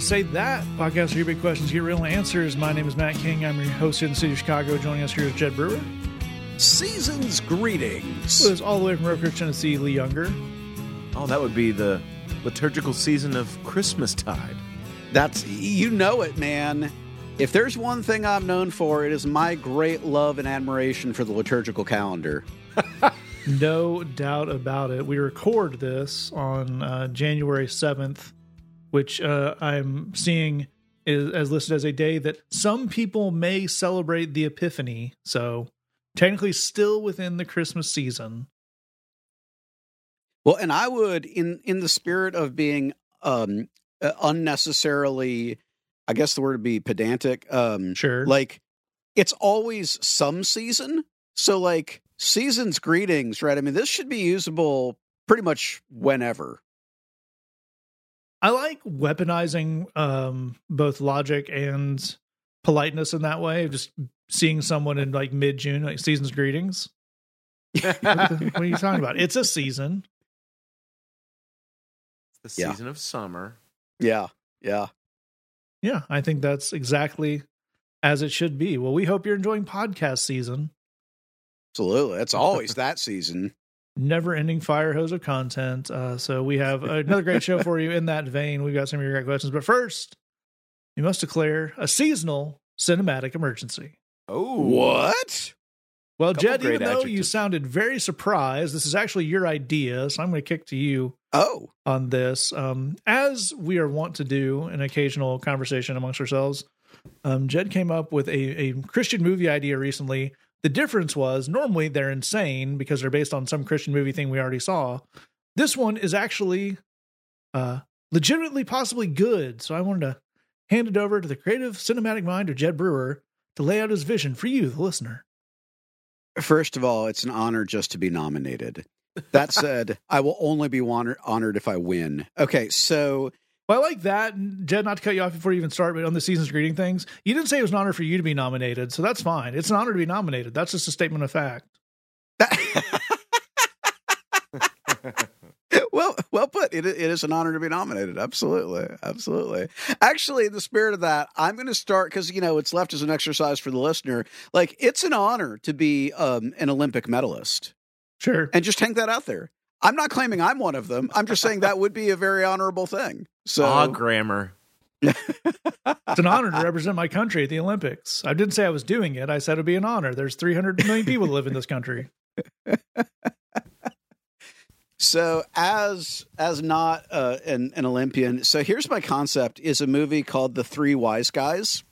to Say That podcast. for Your big questions, get real answers. My name is Matt King. I'm your host here in the city of Chicago. Joining us here is Jed Brewer. Season's greetings. With us all the way from Road Creek, Tennessee, Lee Younger. Oh, that would be the liturgical season of Christmastide. That's you know it, man. If there's one thing I'm known for, it is my great love and admiration for the liturgical calendar. no doubt about it. We record this on uh, January 7th, which uh, I'm seeing is as listed as a day that some people may celebrate the Epiphany. So technically, still within the Christmas season. Well, and I would, in in the spirit of being um, uh, unnecessarily, I guess the word would be pedantic. Um, sure. Like it's always some season, so like season's greetings, right? I mean, this should be usable pretty much whenever. I like weaponizing um, both logic and politeness in that way. Just seeing someone in like mid June, like season's greetings. what, the, what, are you talking about? It's a season. It's the season yeah. of summer. Yeah. Yeah. Yeah. I think that's exactly as it should be. Well, we hope you're enjoying podcast season. Absolutely. It's always that season never ending fire hose of content. Uh, so we have another great show for you in that vein. We've got some of your great questions. But first, we must declare a seasonal cinematic emergency. Oh, what? Well, Jed, even though adjectives. you sounded very surprised, this is actually your idea, so I'm going to kick to you. Oh, on this, um, as we are wont to do an occasional conversation amongst ourselves, um, Jed came up with a, a Christian movie idea recently the difference was normally they're insane because they're based on some Christian movie thing we already saw. This one is actually uh, legitimately possibly good. So I wanted to hand it over to the creative cinematic mind of Jed Brewer to lay out his vision for you, the listener. First of all, it's an honor just to be nominated. That said, I will only be honored if I win. Okay, so well, I like that. Jed, not to cut you off before you even start, but on the season's greeting things, you didn't say it was an honor for you to be nominated, so that's fine. It's an honor to be nominated. That's just a statement of fact. well, well put. It, it is an honor to be nominated. Absolutely, absolutely. Actually, in the spirit of that, I'm going to start because you know it's left as an exercise for the listener. Like it's an honor to be um, an Olympic medalist. Sure, and just hang that out there. I'm not claiming I'm one of them. I'm just saying that would be a very honorable thing. So ah, grammar. it's an honor to represent my country at the Olympics. I didn't say I was doing it. I said it'd be an honor. There's 300 million people that live in this country. so as as not uh, an, an Olympian, so here's my concept: is a movie called The Three Wise Guys,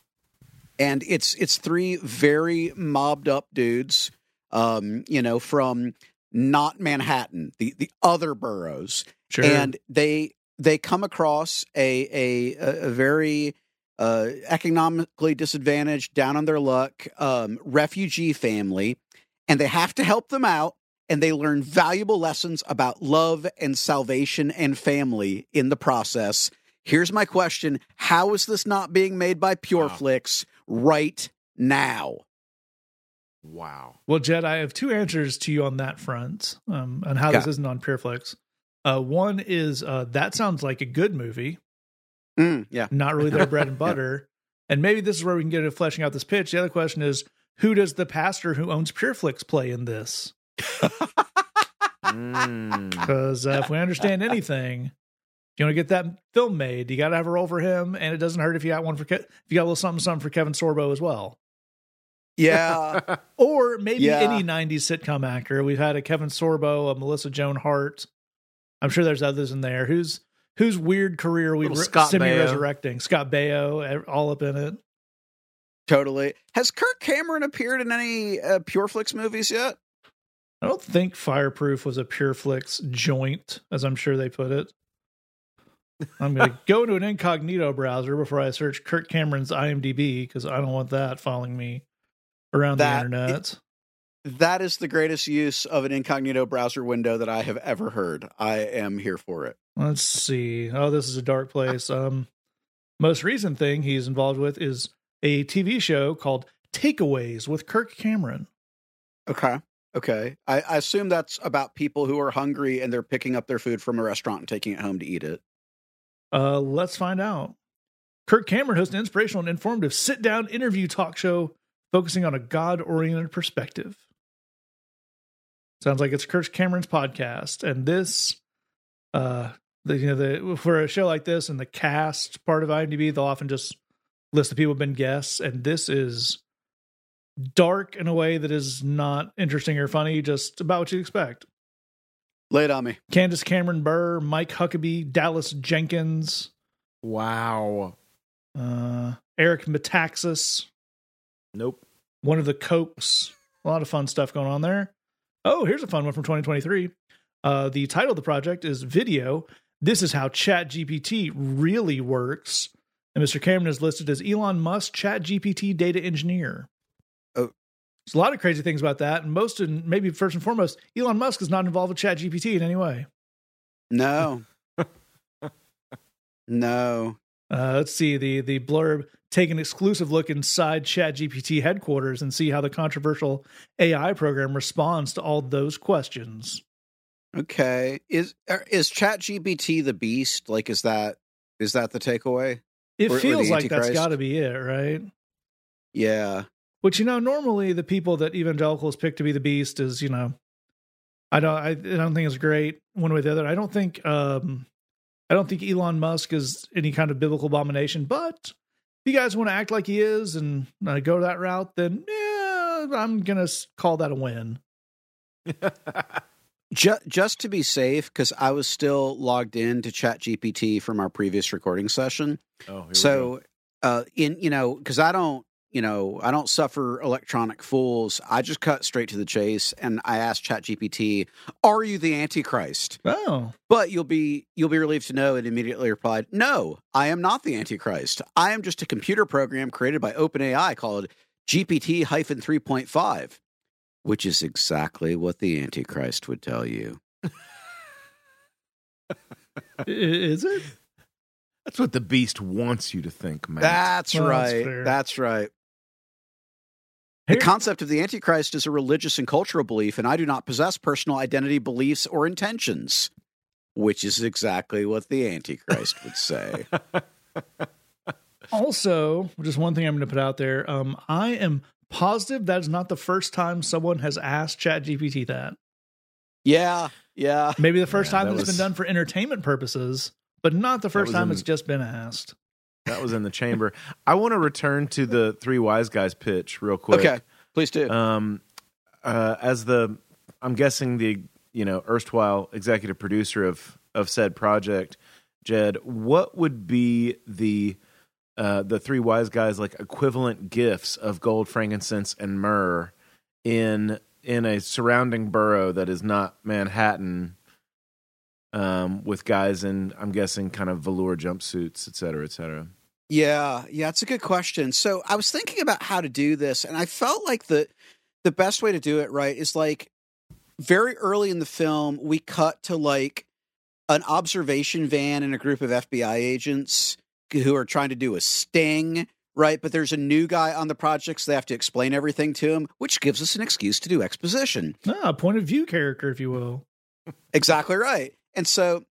and it's it's three very mobbed up dudes, um, you know, from not Manhattan, the the other boroughs, sure. and they they come across a a, a very uh, economically disadvantaged, down on their luck um, refugee family, and they have to help them out. And they learn valuable lessons about love and salvation and family in the process. Here's my question How is this not being made by PureFlix wow. right now? Wow. Well, Jed, I have two answers to you on that front, um, on how okay. this isn't on PureFlix. Uh, one is uh, that sounds like a good movie. Mm, yeah. Not really their bread and butter. yeah. And maybe this is where we can get into fleshing out this pitch. The other question is who does the pastor who owns PureFlix play in this? Because mm. uh, if we understand anything, if you want to get that film made, you got to have a role for him, and it doesn't hurt if you got one for Ke- if you got a little something something for Kevin Sorbo as well. Yeah. or maybe yeah. any 90s sitcom actor. We've had a Kevin Sorbo, a Melissa Joan Hart. I'm sure there's others in there. Who's whose weird career we re- semi resurrecting? Scott Baio, all up in it. Totally. Has Kirk Cameron appeared in any uh, PureFlix movies yet? I don't think Fireproof was a PureFlix joint, as I'm sure they put it. I'm going to go into an incognito browser before I search Kirk Cameron's IMDb because I don't want that following me around that, the internet. It, that is the greatest use of an incognito browser window that I have ever heard. I am here for it. Let's see. Oh, this is a dark place. Um, most recent thing he's involved with is a TV show called Takeaways with Kirk Cameron. Okay. Okay. I, I assume that's about people who are hungry and they're picking up their food from a restaurant and taking it home to eat it. Uh, let's find out. Kirk Cameron hosts an inspirational and informative sit down interview talk show focusing on a God oriented perspective. Sounds like it's Kirk Cameron's podcast. And this, uh, the, you know, the for a show like this and the cast part of IMDb, they'll often just list the people who've been guests. And this is dark in a way that is not interesting or funny, just about what you'd expect. Lay it on me. Candace Cameron Bure, Mike Huckabee, Dallas Jenkins, Wow. uh, Eric Metaxas, Nope. one of the Kochs. A lot of fun stuff going on there. Oh, here's a fun one from 2023. Uh, the title of the project is Video. This is how ChatGPT really works. And Mr. Cameron is listed as Elon Musk ChatGPT data engineer. Oh. There's a lot of crazy things about that. And most, and maybe first and foremost, Elon Musk is not involved with ChatGPT in any way. No. no. Uh, let's see the the blurb. Take an exclusive look inside ChatGPT headquarters and see how the controversial AI program responds to all those questions. Okay. Is er, is ChatGPT the beast? Like is that is that the takeaway? It Or- or feels the like that's got to be it, right? Yeah. Which you know, normally the people that evangelicals pick to be the beast is you know, I don't I, I don't think it's great one way or the other. I don't think um, I don't think Elon Musk is any kind of biblical abomination. But you guys want to act like he is and uh, go that route, then yeah, I'm gonna call that a win. Just, just to be safe, because I was still logged in to Chat GPT from our previous recording session. Oh, here we go. So, uh, in you know, because I don't, you know, I don't suffer electronic fools. I just cut straight to the chase, and I asked ChatGPT, "Are you the Antichrist?" Oh, But you'll be you'll be relieved to know it immediately replied, "No, I am not the Antichrist. I am just a computer program created by OpenAI called GPT 3.5." Which is exactly what the Antichrist would tell you. Is it? That's what the beast wants you to think, man. That's Well, that's right. fair. That's right. Here- The concept of the Antichrist is a religious and cultural belief, and I do not possess personal identity, beliefs, or intentions, which is exactly what the Antichrist would say. Also, just one thing I'm going to put out there. Um, I am positive that is not the first time someone has asked ChatGPT that. yeah, yeah. Maybe the first Yeah, time that that it's was- been done for entertainment purposes, but not the first time in- it's just been asked. That was in the chamber. I want to return to the three wise guys pitch real quick. Okay, please do. Um, uh, as the, I'm guessing the you know erstwhile executive producer of of said project, Jed, what would be the uh, the three wise guys like equivalent gifts of gold, frankincense, and myrrh in in a surrounding borough that is not Manhattan, um, with guys in I'm guessing kind of velour jumpsuits, et cetera, et cetera. Yeah, yeah, it's a good question. So I was thinking about how to do this, and I felt like the the best way to do it right is like very early in the film, we cut to like an observation van and a group of FBI agents who are trying to do a sting, right? But there's a new guy on the project, so they have to explain everything to him, which gives us an excuse to do exposition. Ah, point of view character, if you will. Exactly right. And so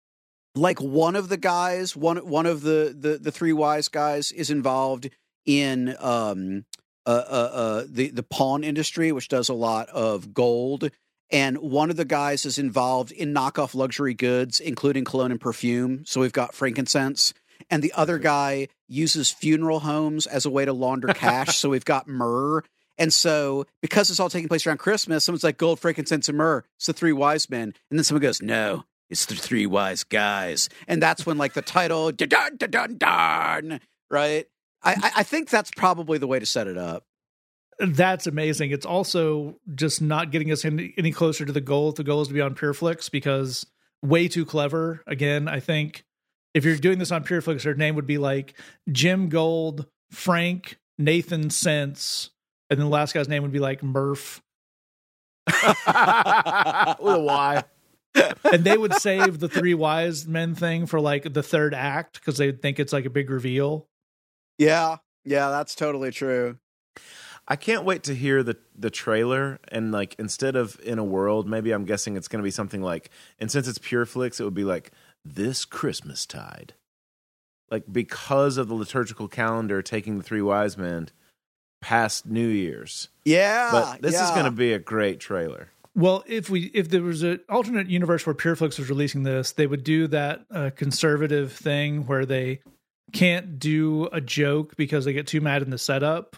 like one of the guys, one one of the the, the three wise guys is involved in um uh, uh uh the the pawn industry which does a lot of gold and one of the guys is involved in knockoff luxury goods including cologne and perfume. So we've got frankincense and the other guy uses funeral homes as a way to launder cash. so we've got myrrh. And so, because it's all taking place around Christmas, someone's like, gold, frankincense, and myrrh. It's the three wise men. And then someone goes, no, it's the three wise guys. And that's when, like, the title, dun dun dun dun, dun right? I, I- I think that's probably the way to set it up. That's amazing. It's also just not getting us any, any closer to the goal. If the goal is to be on PureFlix because way too clever. Again, I think if you're doing this on PureFlix, her name would be like Jim Gold, Frank, Nathan Sense, and then the last guy's name would be like Murph. With a Y. And they would save the three wise men thing for like the third act because they would think it's like a big reveal. Yeah. Yeah, that's totally true. I can't wait to hear the the trailer and like instead of in a world, maybe I'm guessing it's going to be something like, and since it's Pure Flix, it would be like this Christmas tide. like because of the liturgical calendar taking the three wise men past New Year's. Yeah, But this is going to be a great trailer. Well, if we if there was an alternate universe where Pureflix was releasing this, they would do that uh, conservative thing where they can't do a joke because they get too mad in the setup,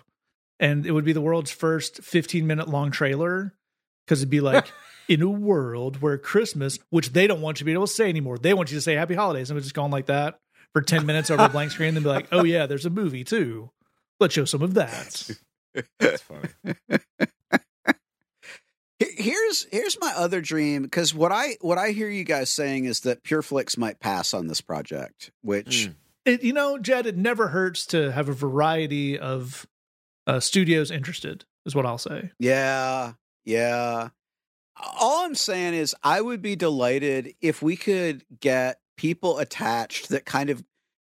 and it would be the world's first 15 minute long trailer because it'd be like. In a world where Christmas, which they don't want you to be able to say anymore, they want you to say Happy Holidays, and it's just going like that for ten minutes over a blank screen, and be like, "Oh yeah, there's a movie too. Let's show some of that." That's funny. Here- Here's here's my other dream because what I what I hear you guys saying is that PureFlix might pass on this project, which Mm. it, you know, Jed, it never hurts to have a variety of uh, studios interested, is what I'll say. Yeah, yeah. All I'm saying is, I would be delighted if we could get people attached that kind of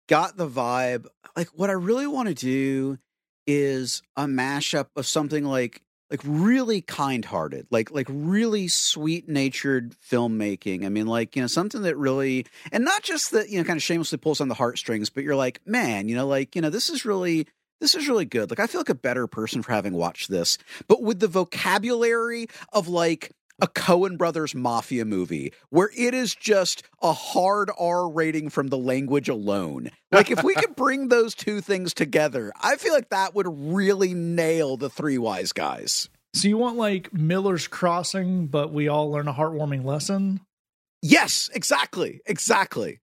got the vibe. Like, what I really want to do is a mashup of something like like really kind-hearted like like really sweet-natured filmmaking. I mean like you know something that really and not just that you know kind of shamelessly pulls on the heartstrings but you're like man you know like you know this is really this is really good. Like i feel like a better person for having watched this. But with the vocabulary of like a Coen Brothers mafia movie where it is just a hard R rating from the language alone. Like if we could bring those two things together, I feel like that would really nail the three wise guys. So you want like Miller's Crossing, but we all learn a heartwarming lesson. Yes, exactly. Exactly.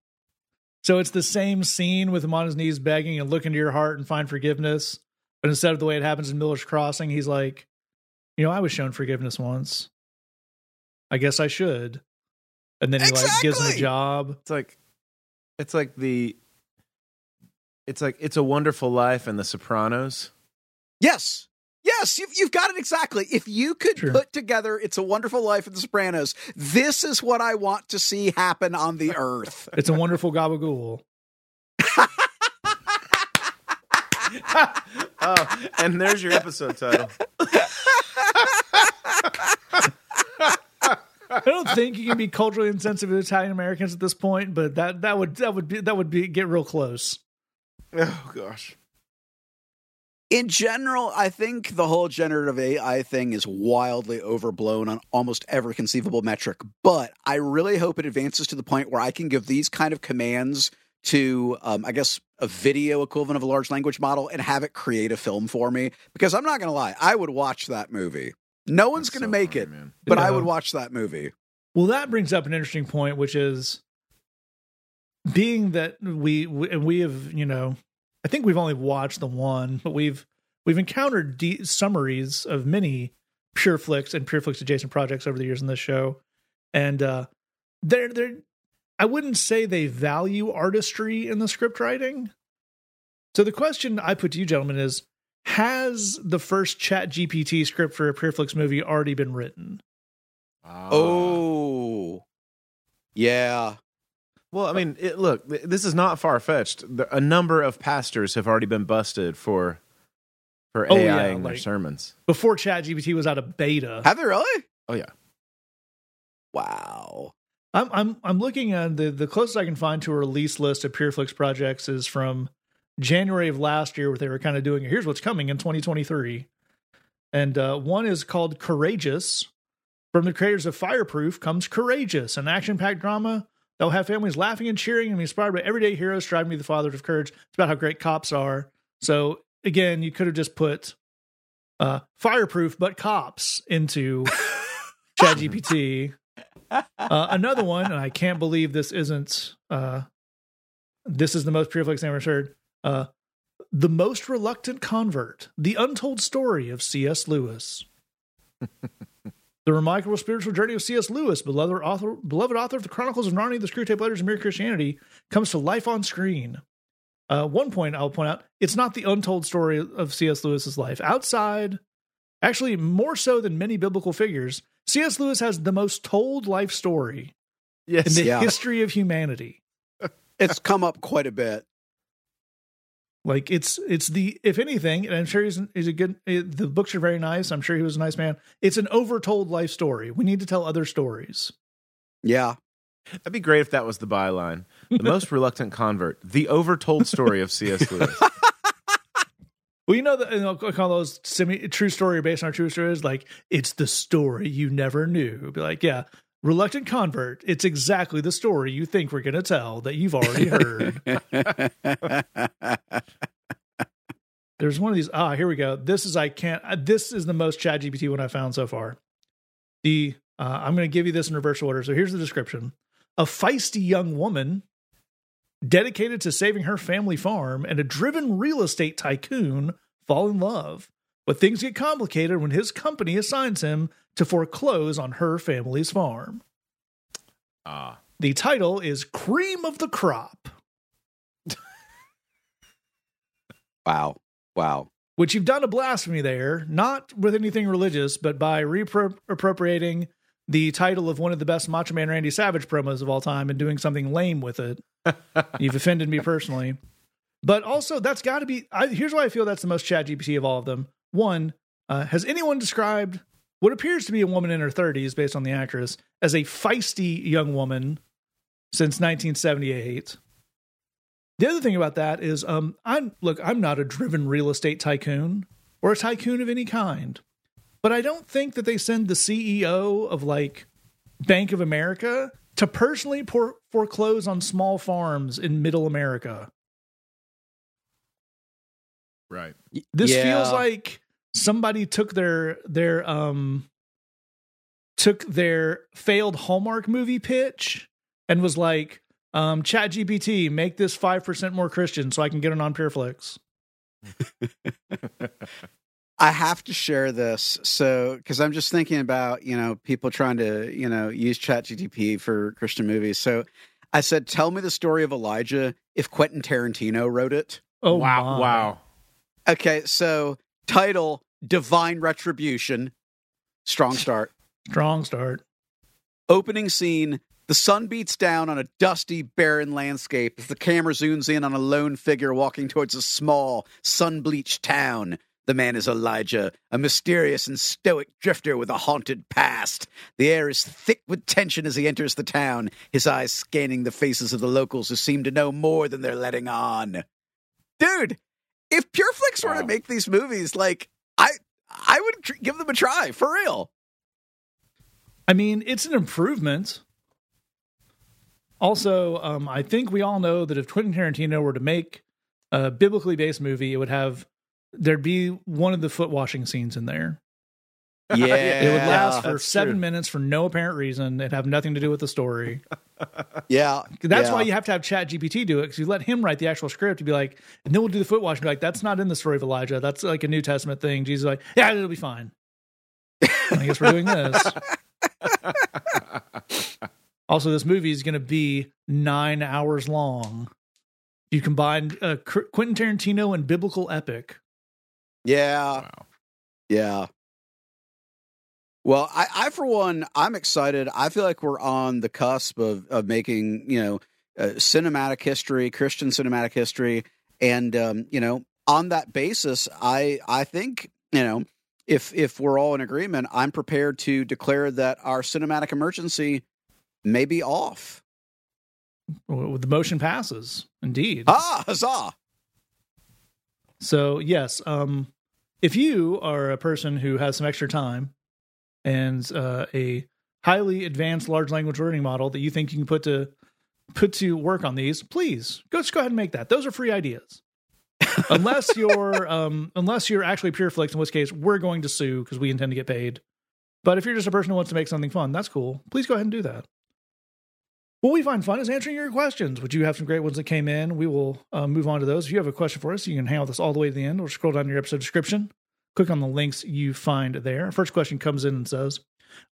So it's the same scene with him on his knees begging and look into your heart and find forgiveness. But instead of the way it happens in Miller's Crossing, he's like, you know, I was shown forgiveness once. I guess I should. And then he like gives him a job. It's like it's like the it's like it's a wonderful life and the Sopranos. Yes. Yes, you've, you've got it exactly. If you could Sure. put together It's a Wonderful Life in The Sopranos, this is what I want to see happen on the earth. It's a wonderful gabagool. Oh, and there's your episode title. I don't think you can be culturally insensitive to Italian Americans at this point, but that that would that would be that would be get real close. Oh gosh. in general, I think the whole generative AI thing is wildly overblown on almost every conceivable metric. But I really hope it advances to the point where I can give these kind of commands to, um, I guess, a video equivalent of a large language model and have it create a film for me. Because I'm not going to lie, I would watch that movie. No one's going to so make funny, it, man. but I would watch that movie. Well, that brings up an interesting point, which is being that we we, and we have you know, I think we've only watched the one, but we've we've encountered de- summaries of many PureFlix and PureFlix adjacent projects over the years in this show, and uh, they're they're I wouldn't say they value artistry in the script writing. So the question I put to you, gentlemen, is: Has the first Chat GPT script for a Pureflix movie already been written? Ah. Oh, yeah. Well, I mean, it, look, this is not far fetched. A number of pastors have already been busted for for Oh, AIing yeah, their like- sermons. Before Chat GPT was out of beta, Have they really? Oh yeah. Wow. I'm I'm I'm looking at the the closest I can find to a release list of PureFlix projects is from January of last year, where they were kind of doing here's what's coming in 2023, and uh, one is called Courageous. From the creators of Fireproof comes Courageous, an action-packed drama that will have families laughing and cheering and be inspired by everyday heroes striving to be the father of courage. It's about how great cops are. So again, you could have just put uh, Fireproof but cops into ChatGPT. Uh, another one, and I can't believe this isn't. Uh, this is the most PureFlix I've ever heard. Uh, the most reluctant convert: the untold story of C.S. Lewis. the remarkable spiritual journey of C.S. Lewis, beloved author, beloved author of the Chronicles of Narnia, the Screwtape Letters, and Mere Christianity, comes to life on screen. Uh, one point I'll point out: it's not the untold story of C.S. Lewis's life. Outside, actually, more so than many biblical figures, C.S. Lewis has the most told life story in the Yeah. history of humanity. It's come up quite a bit. Like it's it's the if anything, and I'm sure he's he's a good. eh, The books are very nice. I'm sure he was a nice man. It's an overtold life story. We need to tell other stories. Yeah. That'd be great if that was the byline. The most reluctant convert, the overtold story of C.S. Lewis. Well, you know, the, you know, call those semi true story based on true stories. Like it's the story you never knew. Be like, yeah, reluctant convert. It's exactly the story you think we're going to tell that you've already heard. There's one of these. Ah, here we go. This is I can't. uh, This is the most Chat GPT one I found so far. The uh, I'm going to give you this in reverse order. So here's the description: A feisty young woman dedicated to saving her family farm and a driven real estate tycoon fall in love. But things get complicated when his company assigns him to foreclose on her family's farm. Ah, The title is Cream of the Crop, wow. Wow. which you've done a blasphemy there, not with anything religious, but by reappropriating the title of one of the best Macho Man Randy Savage promos of all time and doing something lame with it. You've offended me personally. But also, that's got to be. I, here's why I feel that's the most Chat GPT of all of them. One, uh, has anyone described what appears to be a woman in her 30s, based on the actress, as a feisty young woman since 1978? The other thing about that is, um, I'm look, I'm not a driven real estate tycoon or a tycoon of any kind, but I don't think that they send the CEO of like Bank of America to personally por- foreclose on small farms in Middle America. right. This Yeah. feels like somebody took their their um took their failed Hallmark movie pitch and was like, um, Chat GPT, make this five percent more Christian so I can get it on Pureflix. I have to share this. So, because I'm just thinking about, you know, people trying to, you know, use chat ChatGPT for Christian movies. So I said, tell me the story of Elijah if Quentin Tarantino wrote it. Oh wow. my. Wow. Okay. So, title Divine Retribution. Strong start. Strong start. Opening scene The sun beats down on a dusty, barren landscape as the camera zooms in on a lone figure walking towards a small, sun bleached town. The man is Elijah, a mysterious and stoic drifter with a haunted past. The air is thick with tension as he enters the town, his eyes scanning the faces of the locals who seem to know more than they're letting on. Dude, if Pureflix were to make these movies, like, I. I would tr- give them a try for real. I mean, it's an improvement. Also, um, I think we all know that if Quentin Tarantino were to make a biblically based movie, it would have there'd be one of the foot washing scenes in there. Yeah, It would last for seven true. minutes for no apparent reason. It'd have nothing to do with the story. Yeah, That's yeah. why you have to have Chat GPT do it because you let him write the actual script to be like, and then we'll do the foot wash and be like, that's not in the story of Elijah. That's like a New Testament thing. Jesus is like, yeah, it'll be fine. I guess we're doing this. Also, this movie is going to be nine hours long. You combine uh, Quentin Tarantino and biblical epic. Yeah, Wow. yeah. Well, I, I for one, I'm excited. I feel like we're on the cusp of of making you know uh, cinematic history, Christian cinematic history, and um, you know on that basis, I I think you know if if we're all in agreement, I'm prepared to declare that our cinematic emergency may be off. w- The motion passes, indeed. Ah, huzzah! So yes, um, if you are a person who has some extra time and uh, a highly advanced large language learning model that you think you can put to put to work on these, please go just go ahead and make that. Those are free ideas. unless you're um, unless you're actually PureFlix, in which case we're going to sue because we intend to get paid. But if you're just a person who wants to make something fun, that's cool. Please go ahead and do that. What we find fun is answering your questions, which you have some great ones that came in. We will uh, move on to those. If you have a question for us, you can hang out with us all the way to the end or scroll down to your episode description. Click on the links you find there. First question comes in and says,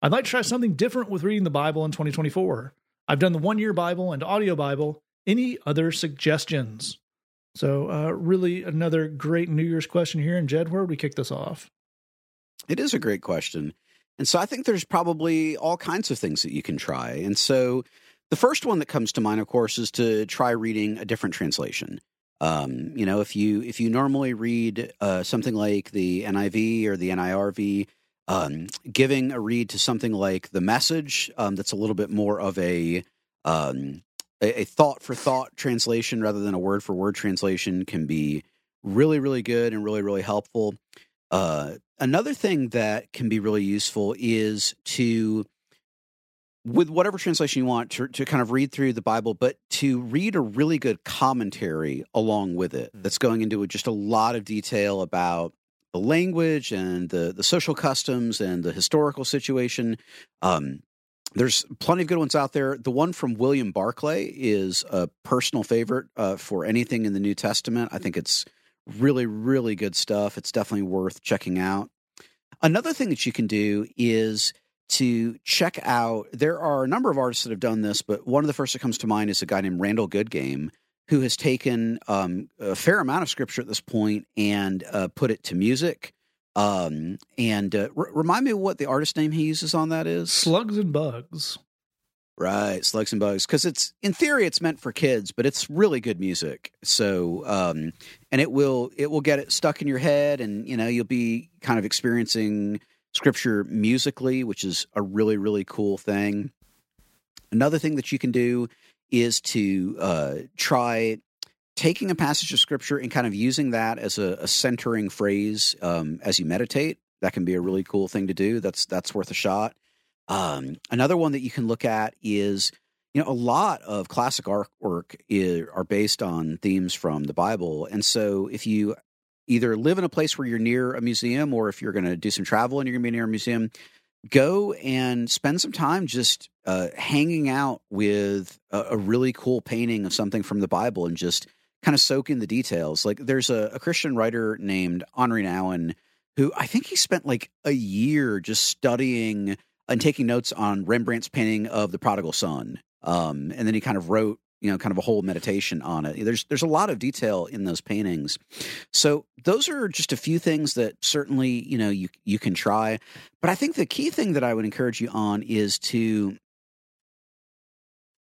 I'd like to try something different with reading the Bible in 2024. I've done the one year Bible and audio Bible. Any other suggestions? So, uh, really, another great New Year's question here. And Jed, where would we kick this off? It is a great question. And so I think there's probably all kinds of things that you can try. And so the first one that comes to mind, of course, is to try reading a different translation. Um, you know, if you if you normally read uh, something like the NIV or the NIRV, um, giving a read to something like the Message, um, that's a little bit more of a Um, a, a thought for thought translation rather than a word for word translation can be really, really good and really, really helpful. Uh, another thing that can be really useful is to with whatever translation you want to, to kind of read through the Bible, but to read a really good commentary along with it Hmm. that's going into just a lot of detail about the language and the, the social customs and the historical situation. Um, there's plenty of good ones out there. The one from William Barclay is a personal favorite uh, for anything in the New Testament. I think it's really, really good stuff. It's definitely worth checking out. Another thing that you can do is to check out. There are a number of artists that have done this, but one of the first that comes to mind is a guy named Randall Goodgame, who has taken um, a fair amount of scripture at this point and uh, put it to music. Um, and uh, r- remind me what the artist name he uses on that is. Slugs and bugs. Right, Slugs and Bugs, because it's in theory it's meant for kids, but it's really good music. So, um, and it will it will get it stuck in your head, and you know you'll be kind of experiencing scripture musically, which is a really really cool thing. Another thing that you can do is to uh, try taking a passage of scripture and kind of using that as a, a centering phrase um, as you meditate. That can be a really cool thing to do. That's that's worth a shot. Um, another one that you can look at is, you know, a lot of classic artwork is, are based on themes from the Bible, and so if you either live in a place where you're near a museum, or if you're going to do some travel and you're going to be near a museum, go and spend some time just uh, hanging out with a, a really cool painting of something from the Bible and just kind of soak in the details. Like there's a, a Christian writer named Henri Nouwen who I think he spent like a year just studying and taking notes on Rembrandt's painting of the prodigal son. Um, and then he kind of wrote, you know, kind of a whole meditation on it. There's there's a lot of detail in those paintings. So those are just a few things that certainly, you know, you you can try. But I think the key thing that I would encourage you on is to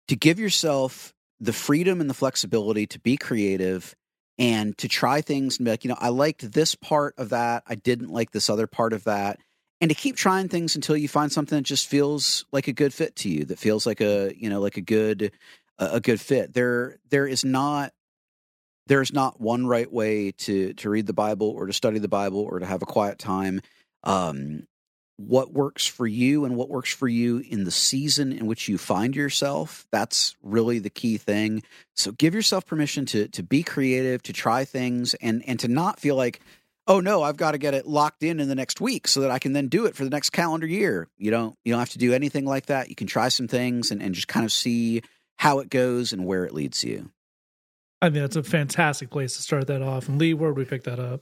to give yourself the freedom and the flexibility to be creative and to try things and be like, you know, I liked this part of that. I didn't like this other part of that. And to keep trying things until you find something that just feels like a good fit to you, that feels like a, you know, like a good a good fit. There there is not there's not one right way to to read the Bible or to study the Bible or to have a quiet time. Um, what works for you and what works for you in the season in which you find yourself that's really the key thing so give yourself permission to to be creative to try things and and to not feel like oh no i've got to get it locked in in the next week so that i can then do it for the next calendar year you don't you don't have to do anything like that you can try some things and, and just kind of see how it goes and where it leads you I mean, that's a fantastic place to start that off. And Lee, where would we pick that up?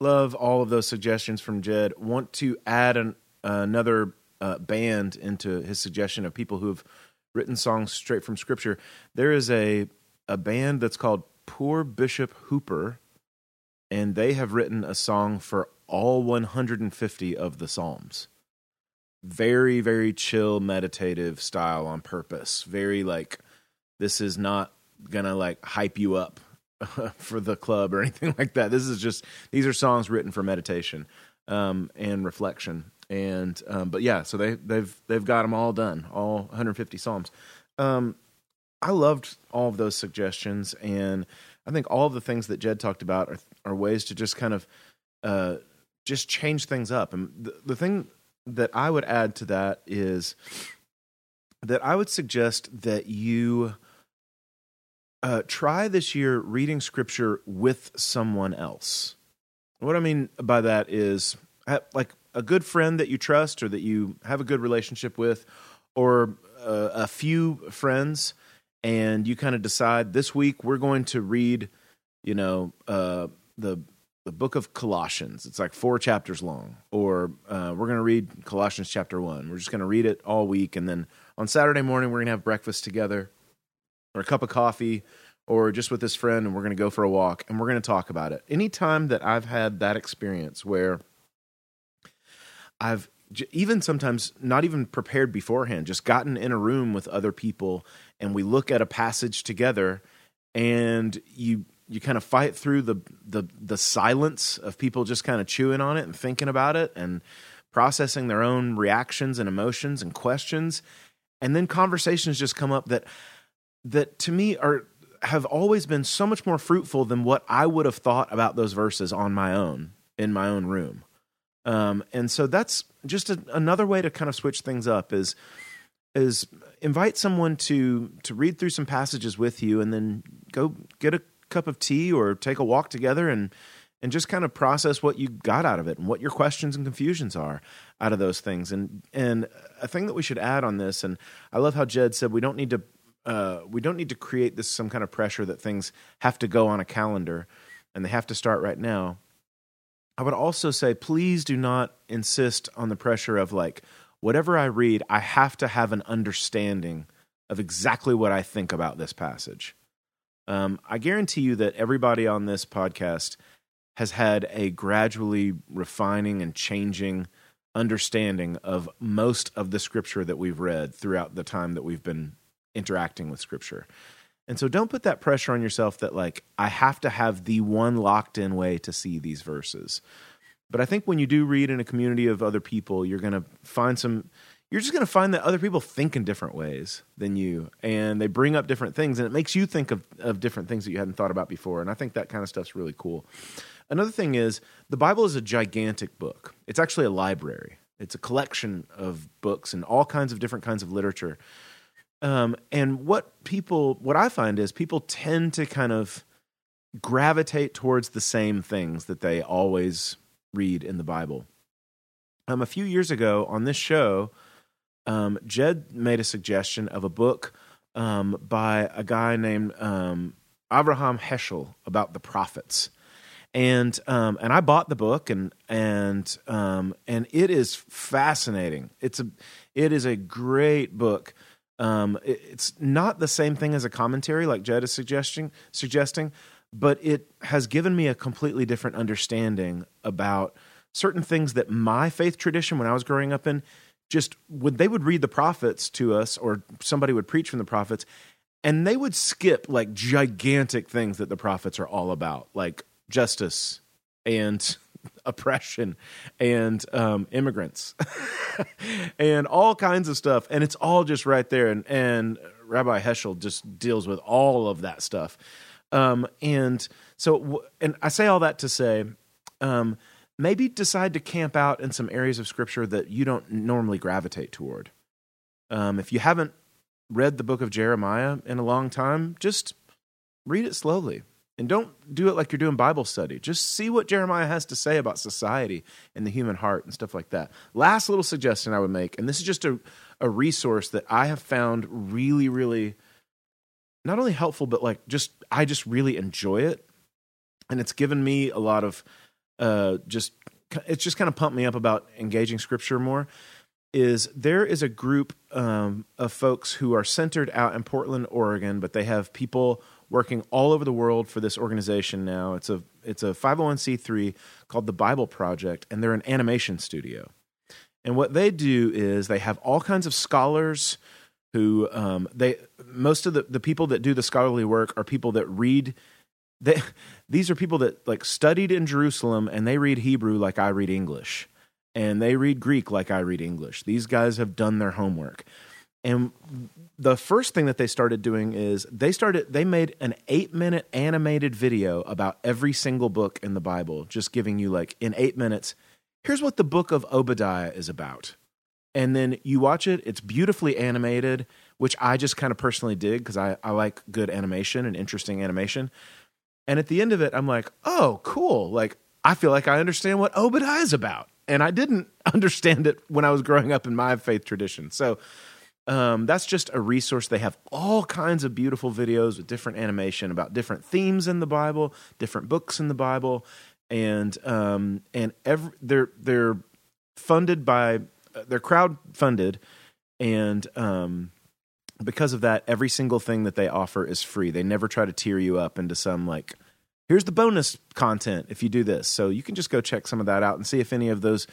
Love all of those suggestions from Jed. Want to add an, another uh, band into his suggestion of people who have written songs straight from Scripture. There is a a band that's called Poor Bishop Hooper, and they have written a song for all 150 of the Psalms. Very, very chill, meditative style on purpose. Very like this is not gonna like hype you up for the club or anything like that. This is just these are songs written for meditation um, and reflection. And um, but yeah, so they they've they've got them all done, all 150 psalms. Um, I loved all of those suggestions, and I think all of the things that Jed talked about are are ways to just kind of uh, just change things up. And the, the thing that I would add to that is that I would suggest that you uh, try this year reading scripture with someone else. What I mean by that is like a good friend that you trust or that you have a good relationship with, or uh, a few friends, and you kind of decide this week we're going to read, you know, uh, the the book of Colossians. It's like four chapters long, or uh, we're going to read Colossians chapter one. We're just going to read it all week, and then on Saturday morning we're going to have breakfast together or a cup of coffee or just with this friend and we're going to go for a walk and we're going to talk about it. Anytime that I've had that experience where I've even sometimes not even prepared beforehand, just gotten in a room with other people and we look at a passage together and you you kind of fight through the the the silence of people just kind of chewing on it and thinking about it and processing their own reactions and emotions and questions and then conversations just come up that that to me are have always been so much more fruitful than what I would have thought about those verses on my own in my own room. Um, and so that's just a, another way to kind of switch things up is is invite someone to to read through some passages with you and then go get a cup of tea or take a walk together and and just kind of process what you got out of it and what your questions and confusions are out of those things and and a thing that we should add on this and I love how Jed said we don't need to uh, we don't need to create this some kind of pressure that things have to go on a calendar and they have to start right now. I would also say please do not insist on the pressure of like whatever I read, I have to have an understanding of exactly what I think about this passage. Um, I guarantee you that everybody on this podcast has had a gradually refining and changing understanding of most of the scripture that we've read throughout the time that we've been interacting with scripture. And so don't put that pressure on yourself that, like, I have to have the one locked in way to see these verses. But I think when you do read in a community of other people, you're going to find some, you're just going to find that other people think in different ways than you. And they bring up different things, and it makes you think of, of different things that you hadn't thought about before. And I think that kind of stuff's really cool. Another thing is the Bible is a gigantic book, it's actually a library, it's a collection of books and all kinds of different kinds of literature. Um, and what people, what I find is people tend to kind of gravitate towards the same things that they always read in the Bible. Um, a few years ago on this show, um, Jed made a suggestion of a book um, by a guy named um, Abraham Heschel about the prophets, and um, and I bought the book and and um, and it is fascinating. It's a it is a great book. Um, it, it's not the same thing as a commentary like Jed is suggesting suggesting, but it has given me a completely different understanding about certain things that my faith tradition when I was growing up in just would they would read the prophets to us or somebody would preach from the prophets and they would skip like gigantic things that the prophets are all about like justice and oppression and um, immigrants and all kinds of stuff. And it's all just right there. And and rabbi heschel just deals with all of that stuff. Um, and so, and I say all that to say, um, maybe decide to camp out in some areas of scripture that you don't normally gravitate toward. Um, if you haven't read the book of Jeremiah in a long time, just read it slowly. And don't do it like you're doing Bible study. Just see what Jeremiah has to say about society and the human heart and stuff like that. Last little suggestion I would make, and this is just a, a resource that I have found really, really not only helpful, but like just I just really enjoy it, and it's given me a lot of uh, just it's just kind of pumped me up about engaging scripture more. Is there is a group um, of folks who are centered out in Portland, Oregon, but they have people working all over the world for this organization now. It's a it's a 501c3 called the Bible Project, and they're an animation studio. And what they do is they have all kinds of scholars who um, they most of the, the people that do the scholarly work are people that read they, these are people that like studied in Jerusalem and they read Hebrew like I read English and they read Greek like I read English. These guys have done their homework. And the first thing that they started doing is they started they made an 8-minute animated video about every single book in the Bible, just giving you like in 8 minutes, here's what the book of Obadiah is about and then you watch it it's beautifully animated which i just kind of personally dig because I, I like good animation and interesting animation and at the end of it i'm like oh cool. Like i feel like i understand what obadiah is about. And i didn't understand it when i was growing up in my faith tradition. So um, that's just a resource. They have all kinds of beautiful videos with different animation about different themes in the bible different books in the bible. And um, and every, they're they're funded by they're crowd funded, and um, because of that, every single thing that they offer is free. They never try to tear you up into some like, here's the bonus content if you do this. So you can just go check some of that out and see if any of those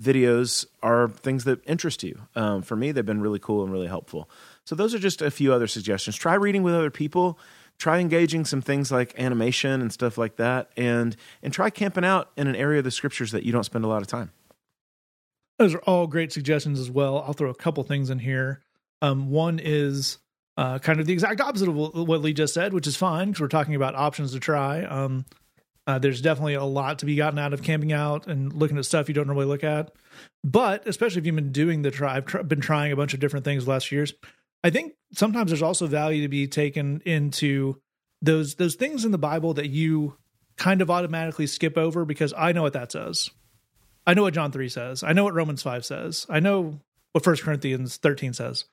videos are things that interest you. Um, for me, they've been really cool and really helpful. So those are just a few other suggestions. Try reading with other people. Try engaging some things like animation and stuff like that, and and try camping out in an area of the scriptures that you don't spend a lot of time. Those are all great suggestions as well. I'll throw a couple things in here. Um, one is uh, kind of the exact opposite of what Lee just said, which is fine because we're talking about options to try. Um, uh, there's definitely a lot to be gotten out of camping out and looking at stuff you don't normally look at. But especially if you've been doing the try, I've tr- been trying a bunch of different things last years. I think sometimes there's also value to be taken into those those things in the Bible that you kind of automatically skip over because I know what that says. I know what John 3 says. I know what Romans 5 says. I know what First Corinthians 13 says.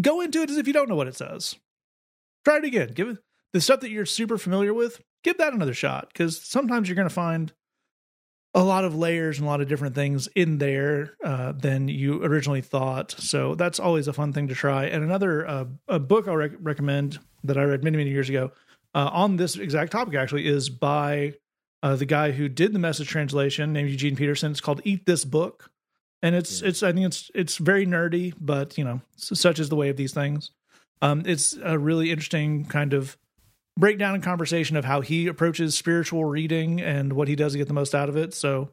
Go into it as if you don't know what it says. Try it again. Give it the stuff that you're super familiar with, give that another shot because sometimes you're going to find a lot of layers and a lot of different things in there uh, than you originally thought. So that's always a fun thing to try. And another uh, a book I'll rec- recommend that I read many many years ago uh, on this exact topic actually is by uh, the guy who did the message translation named Eugene Peterson. It's called Eat This Book, and it's yeah. it's I think it's it's very nerdy, but you know such is the way of these things. Um, it's a really interesting kind of breakdown and conversation of how he approaches spiritual reading and what he does to get the most out of it. So,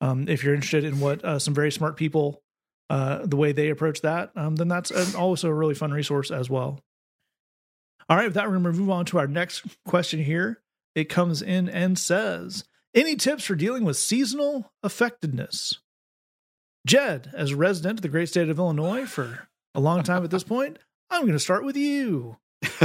um, if you're interested in what uh, some very smart people, uh, the way they approach that, um, then that's an, also a really fun resource as well. All right, with that, we're going to move on to our next question here. It comes in and says, Any tips for dealing with seasonal affectedness? Jed, as a resident of the great state of Illinois for a long time at this point, I'm going to start with you.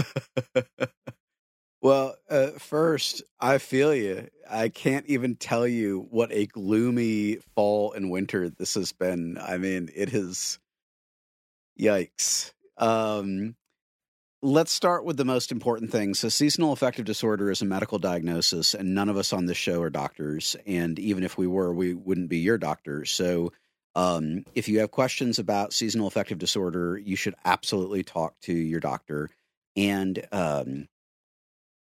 Well, uh, first, I feel you. I can't even tell you what a gloomy fall and winter this has been. I mean, it has. Yikes. Um, let's start with the most important thing. So, seasonal affective disorder is a medical diagnosis, and none of us on this show are doctors. And even if we were, we wouldn't be your doctor. So, um, if you have questions about seasonal affective disorder, you should absolutely talk to your doctor. And um,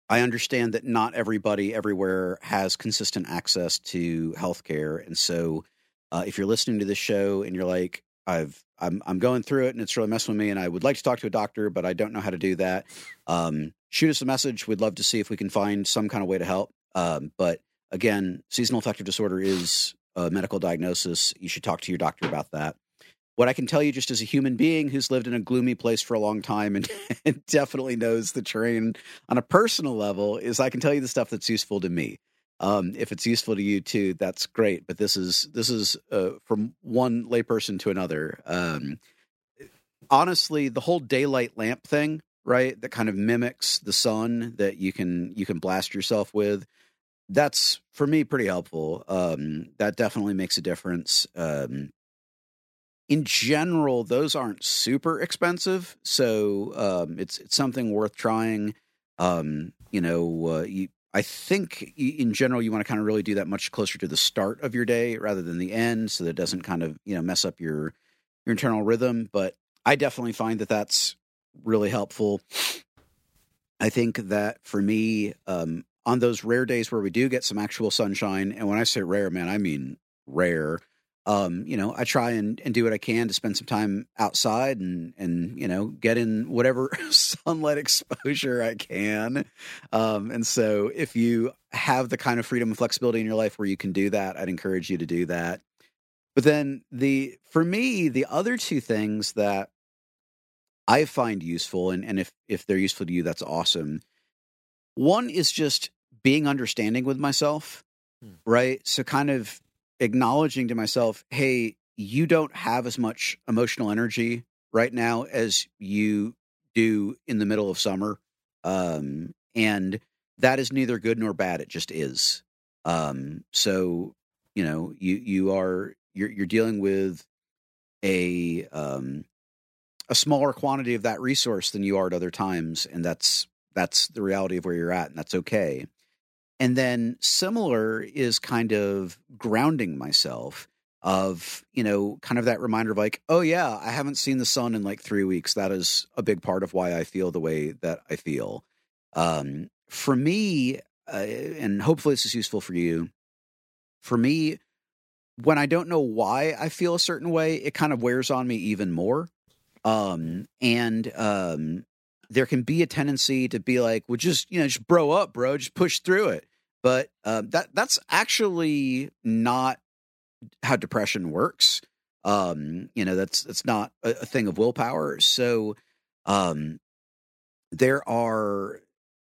I understand that not everybody everywhere has consistent access to healthcare, and so uh, if you're listening to this show and you're like, I've I'm I'm going through it and it's really messing with me, and I would like to talk to a doctor, but I don't know how to do that. Um, shoot us a message. We'd love to see if we can find some kind of way to help. Um, but again, seasonal affective disorder is a medical diagnosis. You should talk to your doctor about that what I can tell you just as a human being who's lived in a gloomy place for a long time and, and, definitely knows the terrain on a personal level is I can tell you the stuff that's useful to me. Um, if it's useful to you too, that's great. But this is this is uh, from one layperson to another. Um, honestly, the whole daylight lamp thing, right? That kind of mimics the sun that you can you can blast yourself with. That's for me pretty helpful. Um, that definitely makes a difference. Um, in general, those aren't super expensive, so um, it's it's something worth trying. Um, you know, uh, you, I think in general you want to kind of really do that much closer to the start of your day rather than the end, so that it doesn't kind of you know mess up your your internal rhythm. But I definitely find that that's really helpful. I think that for me, um, on those rare days where we do get some actual sunshine, and when I say rare, man, I mean rare um, you know, I try and, and do what I can to spend some time outside and, and, you know, get in whatever sunlight exposure I can. Um, and so if you have the kind of freedom and flexibility in your life where you can do that, I'd encourage you to do that. But then the, for me, the other two things that I find useful, and, and if, if they're useful to you, that's awesome. One is just being understanding with myself, hmm. right? So kind of acknowledging to myself, hey, you don't have as much emotional energy right now as you do in the middle of summer. Um, and that is neither good nor bad. It just is. Um, so, you know, you, you are, you're, you're dealing with a, um, a smaller quantity of that resource than you are at other times. And that's, that's the reality of where you're at. And that's okay. And then similar is kind of grounding myself of, you know, kind of that reminder of like, oh yeah, I haven't seen the sun in like three weeks. That is a big part of why I feel the way that I feel. Um, for me, uh, and hopefully this is useful for you. For me, when I don't know why I feel a certain way, it kind of wears on me even more. Um, and um, there can be a tendency to be like, well, just you know, just bro up, bro, just push through it. But uh, that that's actually not how depression works. Um, you know, that's that's not a, a thing of willpower. So, um, there are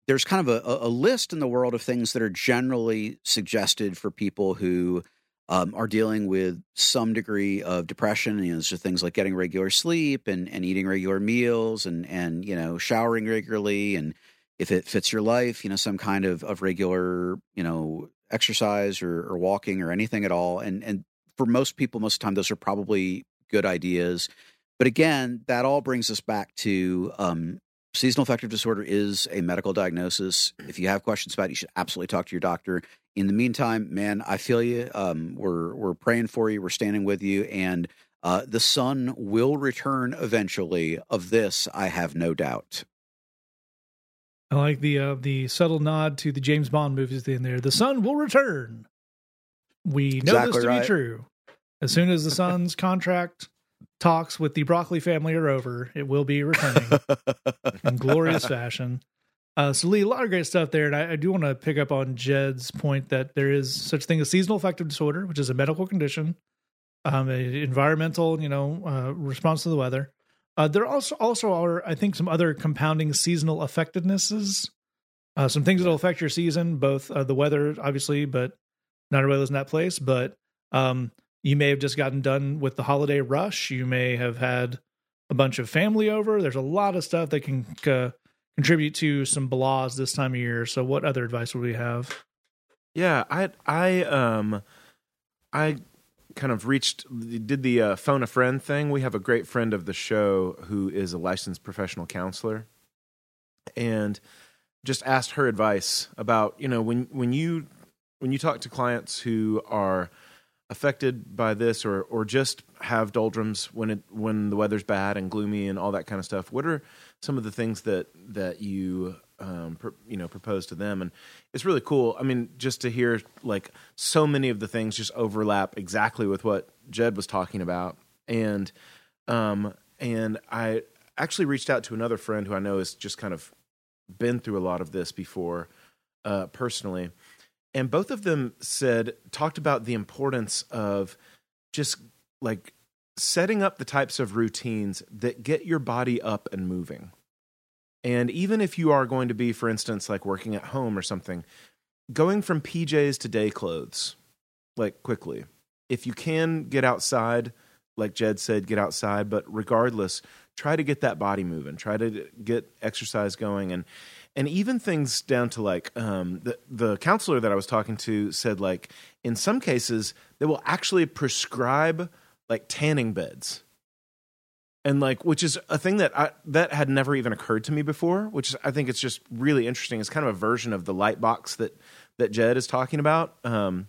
there's kind of a, a list in the world of things that are generally suggested for people who um, are dealing with some degree of depression. You know, things like getting regular sleep and, and eating regular meals and and you know showering regularly and if it fits your life, you know, some kind of, of regular, you know, exercise or, or walking or anything at all. And and for most people, most of the time, those are probably good ideas. But again, that all brings us back to um, seasonal affective disorder is a medical diagnosis. If you have questions about it, you should absolutely talk to your doctor. In the meantime, man, I feel you. Um, we're we're praying for you. We're standing with you, and uh, the sun will return eventually. Of this, I have no doubt. I like the uh, the subtle nod to the James Bond movies in there. The sun will return. We know Exactly this to right. be true. As soon as the sun's contract talks with the Broccoli family are over, it will be returning in glorious fashion. Uh, so Lee, a lot of great stuff there, and I, I do want to pick up on Jed's point that there is such thing as seasonal affective disorder, which is a medical condition, um, a environmental, you know, uh, response to the weather. Uh, there also also are, I think, some other compounding seasonal affectednesses. Uh, some things that'll affect your season, both uh, the weather, obviously, but not everybody lives in that place. But um, you may have just gotten done with the holiday rush. You may have had a bunch of family over. There's a lot of stuff that can uh, contribute to some blahs this time of year. So, what other advice would we have? Yeah, I I um I kind of reached did the uh, phone a friend thing. We have a great friend of the show who is a licensed professional counselor, and just asked her advice about you know when when you when you talk to clients who are affected by this or or just have doldrums when it when the weather's bad and gloomy and all that kind of stuff what are some of the things that that you um pr- you know propose to them? And it's really cool. I mean just to hear like so many of the things just overlap exactly with what jed was talking about. And um and i actually reached out to another friend who i know has just kind of been through a lot of this before uh personally and both of them said talked about the importance of just like setting up the types of routines that get your body up and moving. And even if you are going to be for instance like working at home or something going from pjs to day clothes like quickly. If you can get outside like jed said get outside but regardless try to get that body moving. Try to get exercise going. And and even things down to like um, the the counselor that I was talking to said like in some cases they will actually prescribe like tanning beds, and like which is a thing that I that had never even occurred to me before. Which I think it's just really interesting. It's kind of a version of the light box that that Jed is talking about. Um,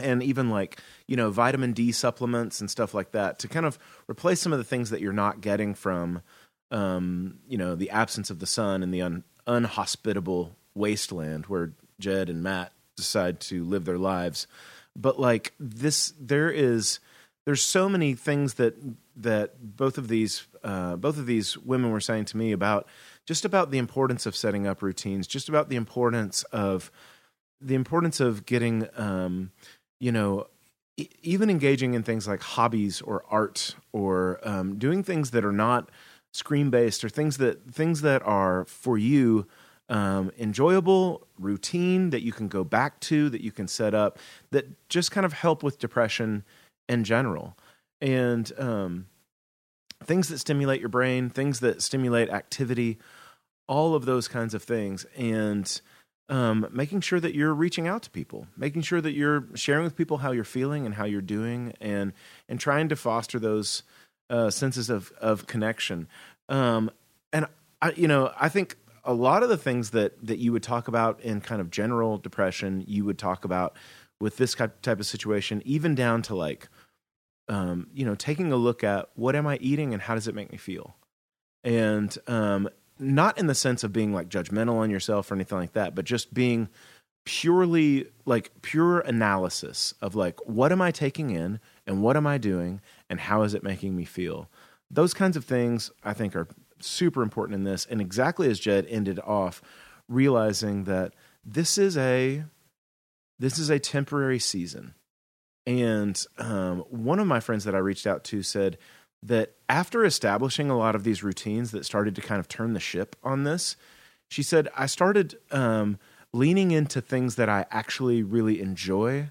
and even like you know vitamin D supplements and stuff like that to kind of replace some of the things that you're not getting from um, you know the absence of the sun and the un- unhospitable wasteland where Jed and Matt decide to live their lives. But like this, there is there's so many things that that both of these uh, both of these women were saying to me about just about the importance of setting up routines, just about the importance of the importance of getting um, you know even engaging in things like hobbies or art or um, doing things that are not screen based or things that things that are for you um, enjoyable routine that you can go back to that you can set up that just kind of help with depression in general. And um, things that stimulate your brain things that stimulate activity all of those kinds of things. And um, making sure that you're reaching out to people making sure that you're sharing with people how you're feeling and how you're doing and and trying to foster those uh, senses of of connection. Um, and I, you know, I think a lot of the things that that you would talk about in kind of general depression, you would talk about with this type of situation, even down to like, um, you know, taking a look at what am I eating and how does it make me feel, and um, not in the sense of being like judgmental on yourself or anything like that, but just being purely like pure analysis of like what am I taking in and what am I doing and how is it making me feel. Those kinds of things I think are super important in this. And exactly as Jed ended off, realizing that this is a this is a temporary season. And um, one of my friends that I reached out to said that after establishing a lot of these routines that started to kind of turn the ship on this, she said, I started um, leaning into things that I actually really enjoy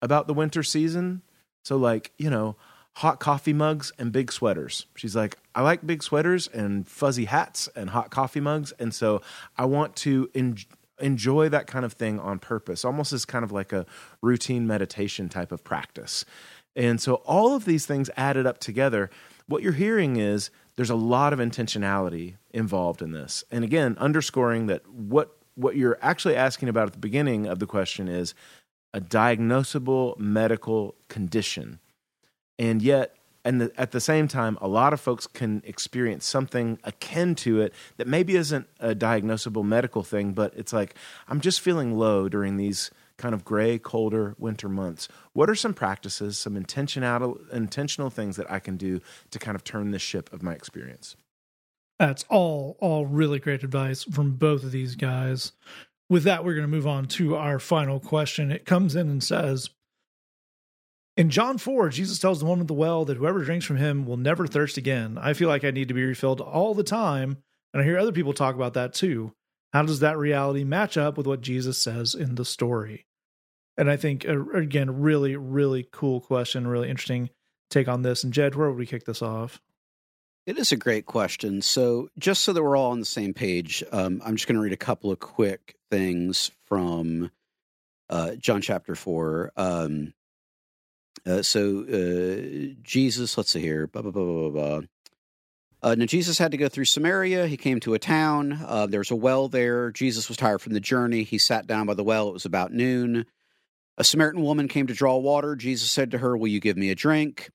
about the winter season. So, like, you know, hot coffee mugs and big sweaters. She's like, I like big sweaters and fuzzy hats and hot coffee mugs. And so I want to en- enjoy that kind of thing on purpose, almost as kind of like a routine meditation type of practice. And so all of these things added up together, what you're hearing is there's a lot of intentionality involved in this. And again, underscoring that what what you're actually asking about at the beginning of the question is a diagnosable medical condition. And yet and the, at the same time, a lot of folks can experience something akin to it that maybe isn't a diagnosable medical thing, but it's like, I'm just feeling low during these kind of gray, colder winter months. What are some practices, some intentional, intentional things that I can do to kind of turn the ship of my experience? That's all, all really great advice from both of these guys. With that, we're going to move on to our final question. It comes in and says, in John 4, Jesus tells the woman at the well that whoever drinks from him will never thirst again. I feel like I need to be refilled all the time, and I hear other people talk about that too. How does that reality match up with what Jesus says in the story? And I think, uh, again, really, really cool question, really interesting take on this. And Jed, where would we kick this off? It is a great question. So, just so that we're all on the same page, um, I'm just going to read a couple of quick things from uh, John chapter 4. Um, uh, so uh, Jesus, let's see here. Blah, blah, blah, blah, uh, now Jesus had to go through Samaria. He came to a town. Uh, was a well there. Jesus was tired from the journey. He sat down by the well. It was about noon. A Samaritan woman came to draw water. Jesus said to her, "Will you give me a drink?"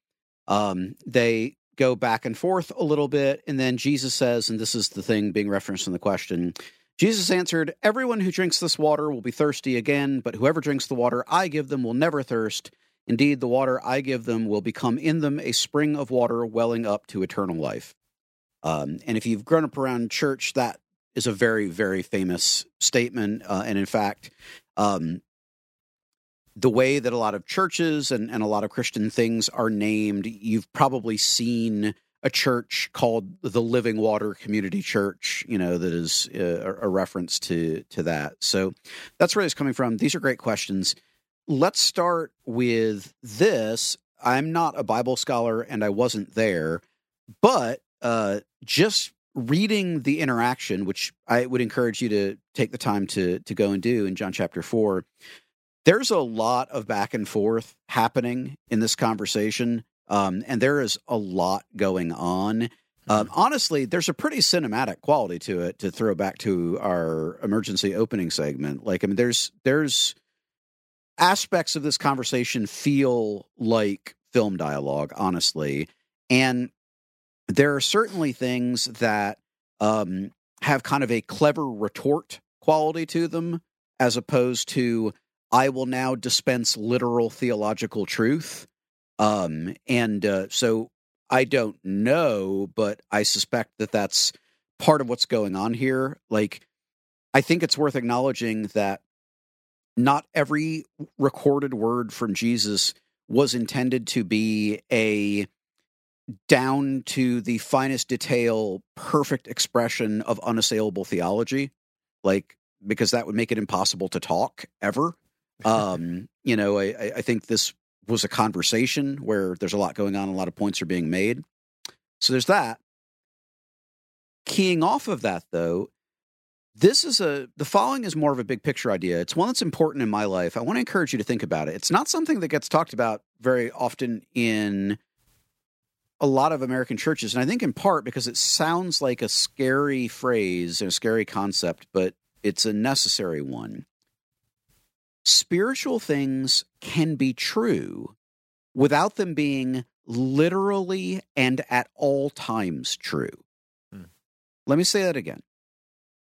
Um, they go back and forth a little bit, and then Jesus says, and this is the thing being referenced in the question. Jesus answered, Everyone who drinks this water will be thirsty again, but whoever drinks the water I give them will never thirst. Indeed, the water I give them will become in them a spring of water welling up to eternal life. Um, and if you've grown up around church, that is a very, very famous statement. Uh, and in fact, um, the way that a lot of churches and, and a lot of Christian things are named, you've probably seen a church called the Living Water Community Church, you know, that is uh, a, a reference to to that. So that's where it's coming from. These are great questions let's start with this. I'm not a Bible scholar and I wasn't there, but uh, just reading the interaction, which I would encourage you to take the time to to go and do in John chapter four. There's a lot of back and forth happening in this conversation, um, and there is a lot going on. Um, honestly, there's a pretty cinematic quality to it. To throw back to our emergency opening segment, like I mean, there's there's aspects of this conversation feel like film dialogue, honestly. And there are certainly things that um, have kind of a clever retort quality to them, as opposed to, I will now dispense literal theological truth. Um, and uh, so I don't know, but I suspect that that's part of what's going on here. Like, I think it's worth acknowledging that not every recorded word from Jesus was intended to be a down to the finest detail, perfect expression of unassailable theology, like because that would make it impossible to talk ever. Um, you know, I, I think this was a conversation where there's a lot going on, a lot of points are being made. So there's that. Keying off of that, though, this is a the following is more of a big picture idea. It's one that's important in my life. I want to encourage you to think about it. It's not something that gets talked about very often in a lot of American churches, and I think in part because it sounds like a scary phrase and a scary concept, but it's a necessary one. Spiritual things can be true without them being literally and at all times true. Hmm. Let me say that again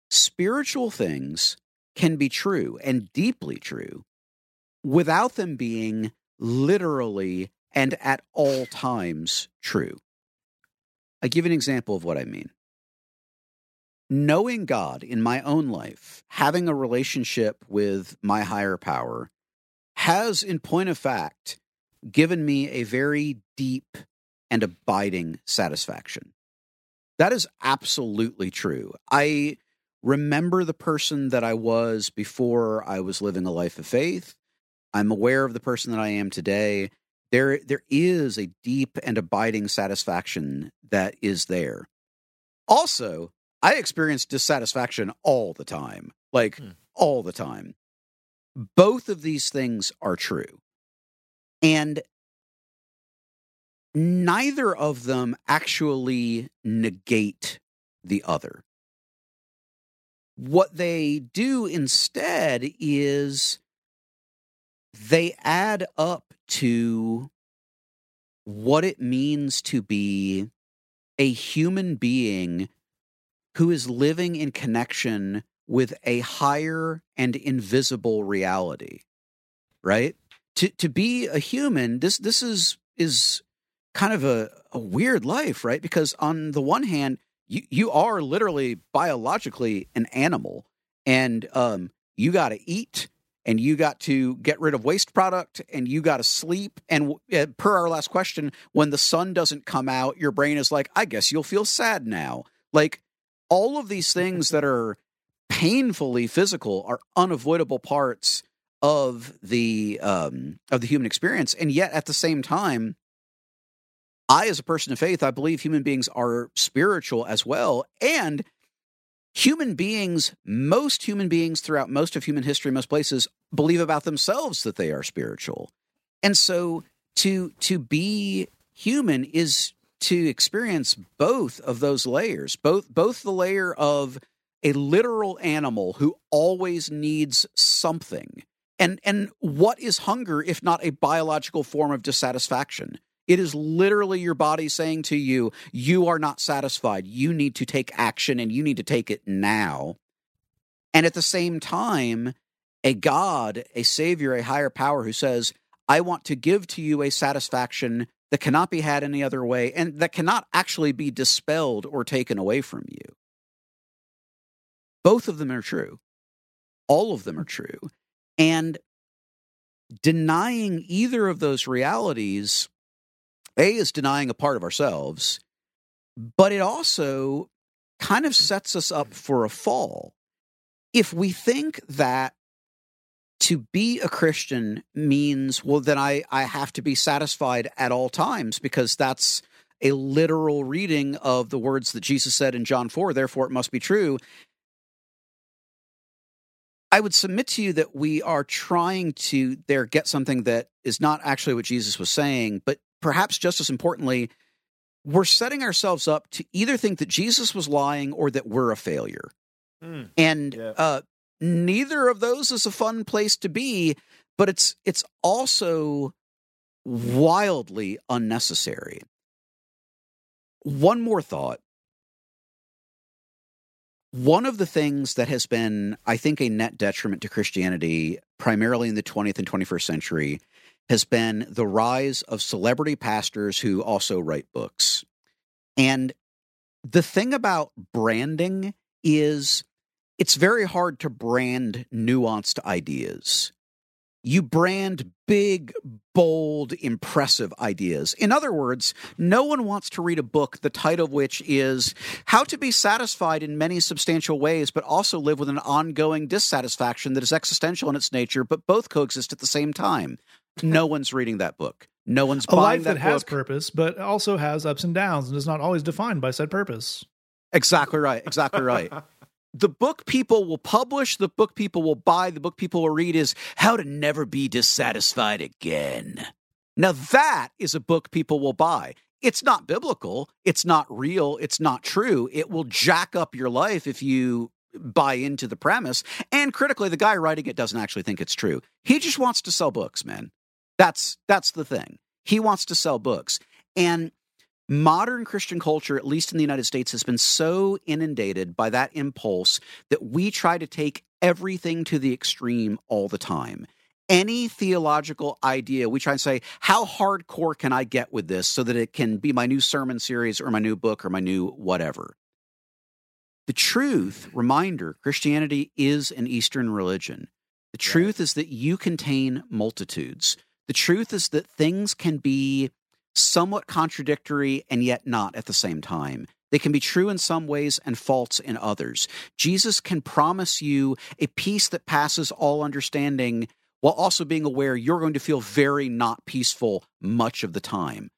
spiritual things can be true and deeply true without them being literally and at all times true. I give an example of what I mean. Knowing God in my own life, having a relationship with my higher power, has, in point of fact, given me a very deep and abiding satisfaction. That is absolutely true. I remember the person that I was before I was living a life of faith. I'm aware of the person that I am today. There, there is a deep and abiding satisfaction that is there. Also, I experience dissatisfaction all the time, like Hmm. all the time. Both of these things are true. And neither of them actually negate the other. What they do instead is they add up to what it means to be a human being who is living in connection with a higher and invisible reality right? To to be a human this this is is kind of a, a weird life right? Because on the one hand you you are literally biologically an animal and um you got to eat and you got to get rid of waste product and you got to sleep and uh, per our last question when the sun doesn't come out your brain is like i guess you'll feel sad now. Like all of these things that are painfully physical are unavoidable parts of the um of the human experience and yet at the same time i as a person of faith i believe human beings are spiritual as well and human beings most human beings throughout most of human history most places believe about themselves that they are spiritual. And so to to be human is to experience both of those layers both both the layer of a literal animal who always needs something and and what is hunger if not a biological form of dissatisfaction it is literally your body saying to you you are not satisfied. You need to take action and you need to take it now. And at the same time a god a savior a higher power who says i want to give to you a satisfaction that cannot be had any other way and that cannot actually be dispelled or taken away from you. Both of them are true. All of them are true. And denying either of those realities a is denying a part of ourselves but it also kind of sets us up for a fall. If we think that to be a christian means well then i i have to be satisfied at all times because that's a literal reading of the words that jesus said in john 4 therefore it must be true. I would submit to you that we are trying to there get something that is not actually what Jesus was saying, but perhaps just as importantly, we're setting ourselves up to either think that Jesus was lying or that we're a failure. Hmm. And Yeah. uh, neither of those is a fun place to be, but it's it's also wildly unnecessary. One more thought. One of the things that has been, I think, a net detriment to Christianity, primarily in the 20th and 21st century, has been the rise of celebrity pastors who also write books. And the thing about branding is it's very hard to brand nuanced ideas. You brand big, bold, impressive ideas. In other words, no one wants to read a book, the title of which is How to Be Satisfied in Many Substantial Ways, but also live with an ongoing dissatisfaction that is existential in its nature, but both coexist at the same time. No one's reading that book. No one's A buying life that, that has book. purpose, but also has ups and downs and is not always defined by said purpose. Exactly right. Exactly right. the book people will publish, the book people will buy, the book people will read is How to Never Be Dissatisfied Again. Now, that is a book people will buy. It's not biblical, it's not real, it's not true. It will jack up your life if you buy into the premise. And critically, the guy writing it doesn't actually think it's true. He just wants to sell books, man. That's that's the thing. He wants to sell books. And modern Christian culture, at least in the United States, has been so inundated by that impulse that we try to take everything to the extreme all the time. Any theological idea, we try and say, how hardcore can I get with this so that it can be my new sermon series or my new book or my new whatever? The truth, reminder Christianity is an Eastern religion. The truth is that you contain multitudes. The truth is that things can be somewhat contradictory and yet not at the same time. They can be true in some ways and false in others. Jesus can promise you a peace that passes all understanding while also being aware you're going to feel very not peaceful much of the time.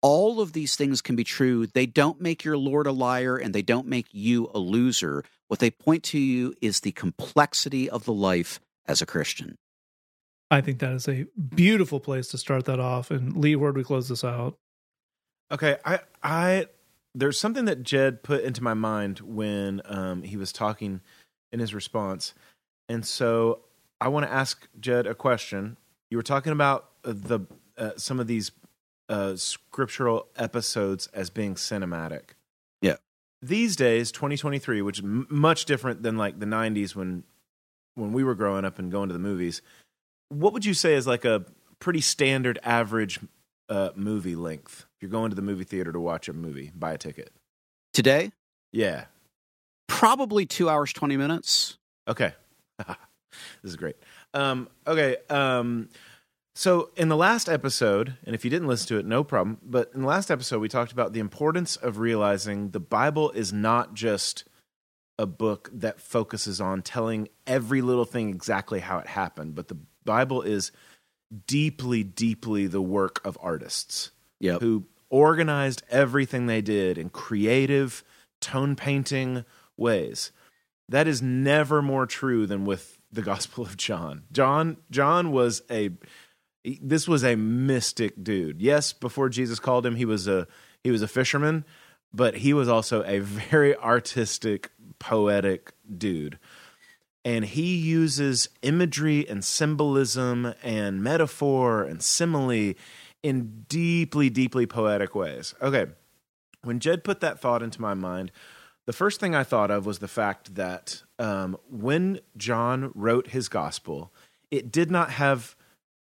All of these things can be true. They don't make your Lord a liar and they don't make you a loser. What they point to you is the complexity of the life as a Christian. I think that is a beautiful place to start that off. And Lee, where do we close this out? Okay, I I there's something that Jed put into my mind when um, he was talking in his response, and so I want to ask Jed a question. You were talking about the uh, some of these uh, scriptural episodes as being cinematic. Yeah. These days, 2023, which is m- much different than like the 90s when when we were growing up and going to the movies. What would you say is like a pretty standard average uh, movie length? If you're going to the movie theater to watch a movie, buy a ticket. Today, Yeah. probably two hours, 20 minutes. Okay. this is great. Um, okay. Um, so, in the last episode, and if you didn't listen to it, no problem. But in the last episode, we talked about the importance of realizing the Bible is not just a book that focuses on telling every little thing exactly how it happened, but the Bible is deeply, deeply the work of artists Yep. who organized everything they did in creative, tone painting ways. That is never more true than with the Gospel of John. John John was a this was a mystic dude. Yes, before Jesus called him, he was a he was a fisherman, but he was also a very artistic, poetic dude. And he uses imagery and symbolism and metaphor and simile in deeply, deeply poetic ways. Okay. When Jed put that thought into my mind, the first thing I thought of was the fact that um, when John wrote his gospel, it did not have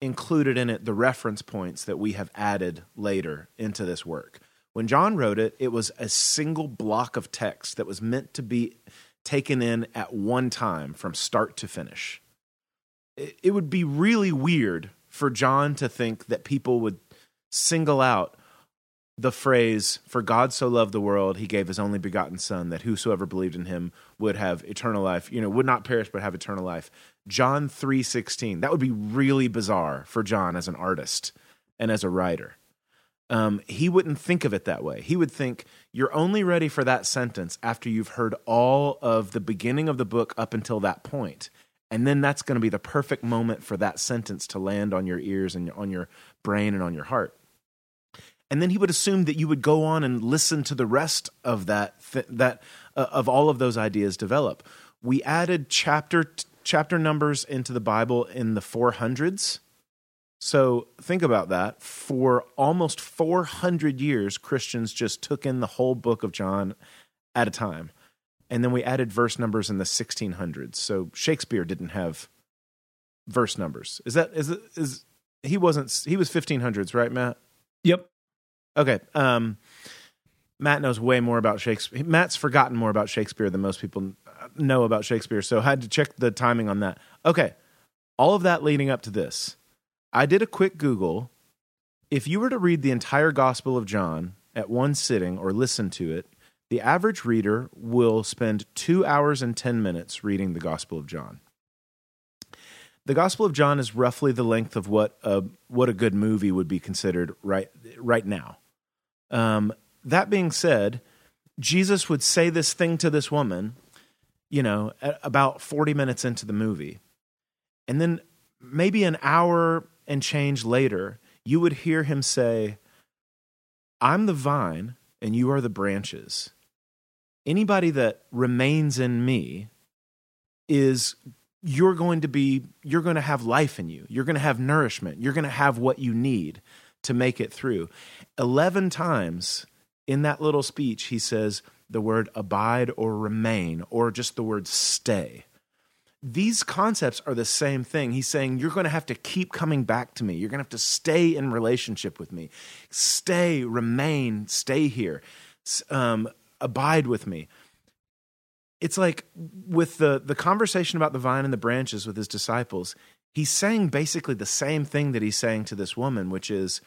included in it the reference points that we have added later into this work. When John wrote it, it was a single block of text that was meant to be taken in at one time from start to finish. It, would be really weird for John to think that people would single out the phrase for god so loved the world he gave his only begotten son that whosoever believed in him would have eternal life you know would not perish but have eternal life john 3.16 that would be really bizarre for john as an artist and as a writer um, he wouldn't think of it that way he would think you're only ready for that sentence after you've heard all of the beginning of the book up until that point and then that's going to be the perfect moment for that sentence to land on your ears and on your brain and on your heart and then he would assume that you would go on and listen to the rest of that th- that uh, of all of those ideas develop. We added chapter t- chapter numbers into the Bible in the 400s. So think about that. For almost 400 years, Christians just took in the whole book of John at a time. And then we added verse numbers in the 1600s. So Shakespeare didn't have verse numbers. Is that is it is he wasn't he was 1500s, right, Matt? Yep. Okay. Um, Matt knows way more about Shakespeare. Matt's forgotten more about Shakespeare than most people know about Shakespeare, so I had to check the timing on that. Okay. All of that leading up to this. I did a quick Google. If you were to read the entire Gospel of John at one sitting or listen to it, the average reader will spend two hours and 10 minutes reading the Gospel of John. The Gospel of John is roughly the length of what a, what a good movie would be considered right, right now. Um, that being said, Jesus would say this thing to this woman, you know, about 40 minutes into the movie. And then maybe an hour and change later, you would hear him say, I'm the vine and you are the branches. Anybody that remains in me is you're going to be you're going to have life in you. You're going to have nourishment. You're going to have what you need to make it through. 11 times in that little speech he says the word abide or remain or just the word stay these concepts are the same thing. He's saying, You're going to have to keep coming back to me. You're going to have to stay in relationship with me. Stay, remain, stay here, um, abide with me. It's like with the, the conversation about the vine and the branches with his disciples, he's saying basically the same thing that he's saying to this woman, which is,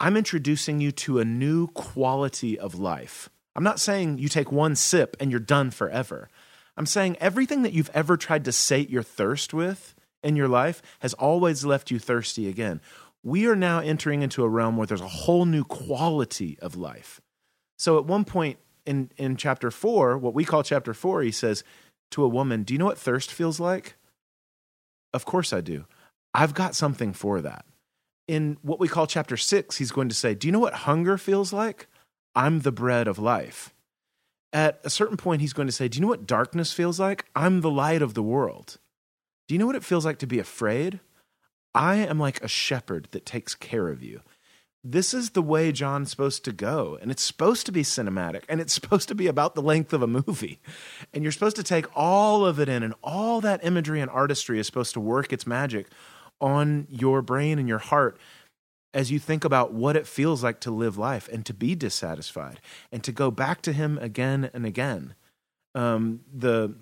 I'm introducing you to a new quality of life. I'm not saying you take one sip and you're done forever. I'm saying everything that you've ever tried to sate your thirst with in your life has always left you thirsty again. We are now entering into a realm where there's a whole new quality of life. So at one point in, in chapter four, what we call chapter four, he says to a woman, Do you know what thirst feels like? Of course I do. I've got something for that. In what we call chapter six, he's going to say, Do you know what hunger feels like? I'm the bread of life. At a certain point, he's going to say, Do you know what darkness feels like? I'm the light of the world. Do you know what it feels like to be afraid? I am like a shepherd that takes care of you. This is the way John's supposed to go. And it's supposed to be cinematic and it's supposed to be about the length of a movie. And you're supposed to take all of it in, and all that imagery and artistry is supposed to work its magic on your brain and your heart as you think about what it feels like to live life and to be dissatisfied and to go back to him again and again. Um, the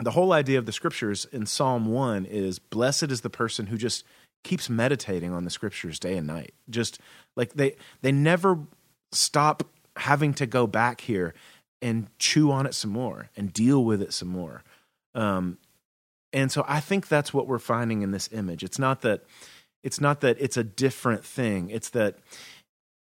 the whole idea of the scriptures in Psalm 1 is blessed is the person who just keeps meditating on the scriptures day and night. Just like they they never stop having to go back here and chew on it some more and deal with it some more. Um, and so I think that's what we're finding in this image. It's not that it's not that it's a different thing. It's that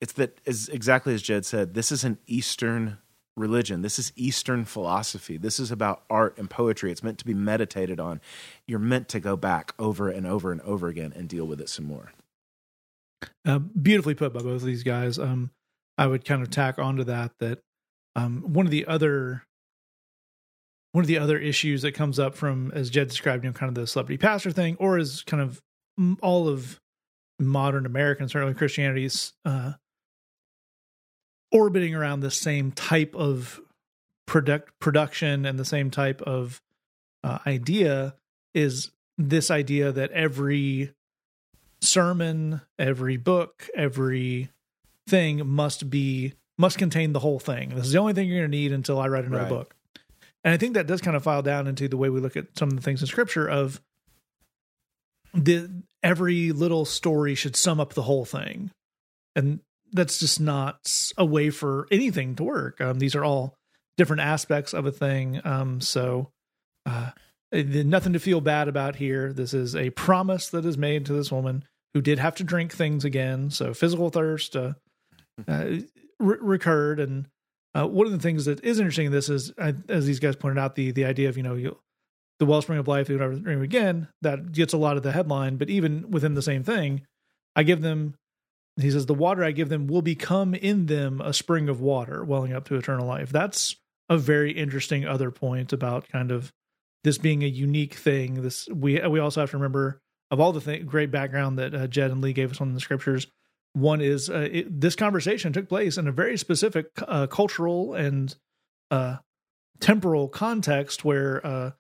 it's that as exactly as Jed said, this is an Eastern religion. This is Eastern philosophy. This is about art and poetry. It's meant to be meditated on. You're meant to go back over and over and over again and deal with it some more. Uh, beautifully put by both of these guys. Um, I would kind of tack onto that that um, one of the other one of the other issues that comes up from as Jed described, you know, kind of the celebrity pastor thing, or as kind of all of modern American, certainly Christianity's uh, orbiting around the same type of product production and the same type of uh, idea is this idea that every sermon, every book, every thing must be must contain the whole thing. This is the only thing you're going to need until I write another Right. book. And I think that does kind of file down into the way we look at some of the things in scripture of the every little story should sum up the whole thing. And that's just not a way for anything to work. Um, these are all different aspects of a thing. Um, so uh, nothing to feel bad about here. This is a promise that is made to this woman who did have to drink things again. So physical thirst uh, uh, re- recurred. And uh, one of the things that is interesting in this is, as these guys pointed out, the the idea of you know you, the wellspring of life, you never drink again. That gets a lot of the headline, but even within the same thing, I give them. He says, "The water I give them will become in them a spring of water, welling up to eternal life." That's a very interesting other point about kind of this being a unique thing. This we we also have to remember of all the th- great background that uh, Jed and Lee gave us on the scriptures. One is uh, it, this conversation took place in a very specific uh, cultural and uh, temporal context where uh,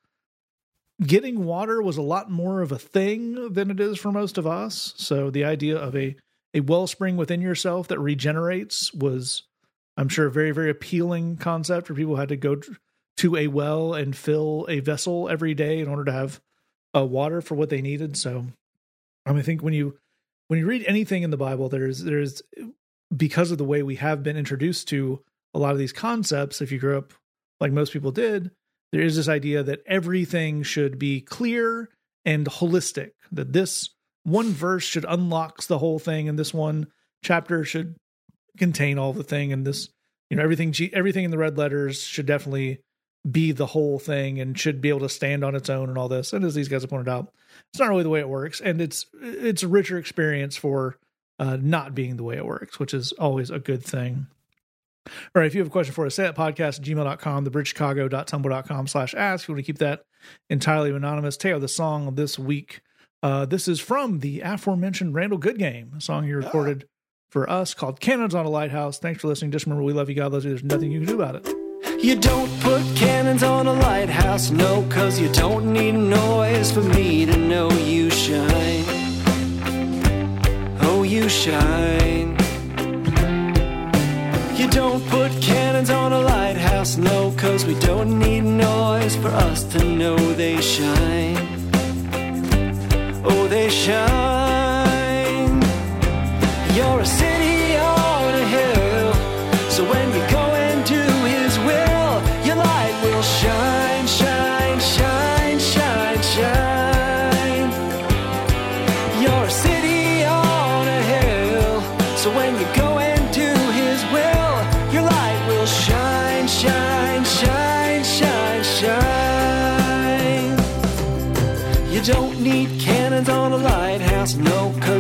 getting water was a lot more of a thing than it is for most of us. So the idea of a a wellspring within yourself that regenerates was, I'm sure, a very very appealing concept for people who had to go to a well and fill a vessel every day in order to have uh, water for what they needed. So, um, I think when you when you read anything in the Bible, there's there's because of the way we have been introduced to a lot of these concepts. If you grew up like most people did, there is this idea that everything should be clear and holistic. That this one verse should unlocks the whole thing, and this one chapter should contain all the thing, and this you know everything everything in the red letters should definitely be the whole thing and should be able to stand on its own and all this. And as these guys have pointed out, it's not really the way it works, and it's it's a richer experience for uh, not being the way it works, which is always a good thing. All right, if you have a question for us, say at podcast at gmail.com, thebridgechicago.tumblr.com slash ask. If you want to keep that entirely anonymous, Teo, the song of this week. Uh, this is from the aforementioned Randall Goodgame, a song he recorded for us called Cannons on a Lighthouse. Thanks for listening. Just remember, we love you, God loves you. There's nothing you can do about it. You don't put cannons on a lighthouse, no, cause you don't need noise for me to know you shine. Oh, you shine. You don't put cannons on a lighthouse, no, cause we don't need noise for us to know they shine. Oh, they shine. You're a city on a hill, so when you go into His will, your light will shine, shine, shine, shine, shine. You're a city on a hill, so when you go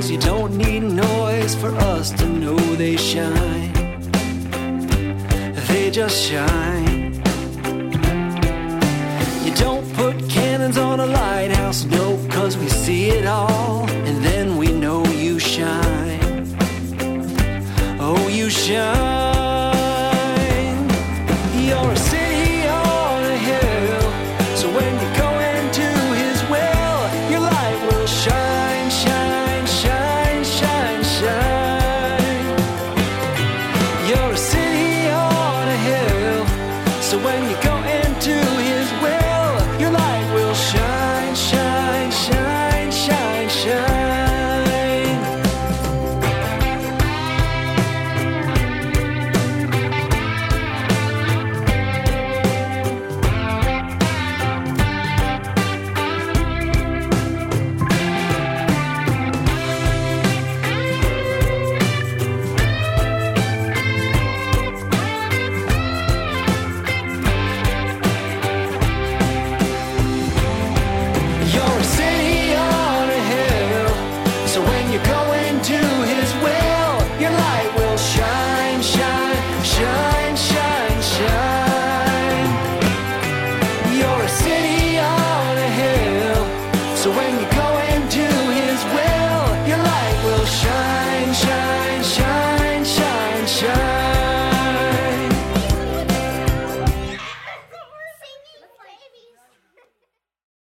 cause you don't need noise for us to know they shine. They just shine. You don't put cannons on a lighthouse, no, cause we see it all, and then we know you shine. Oh, you shine.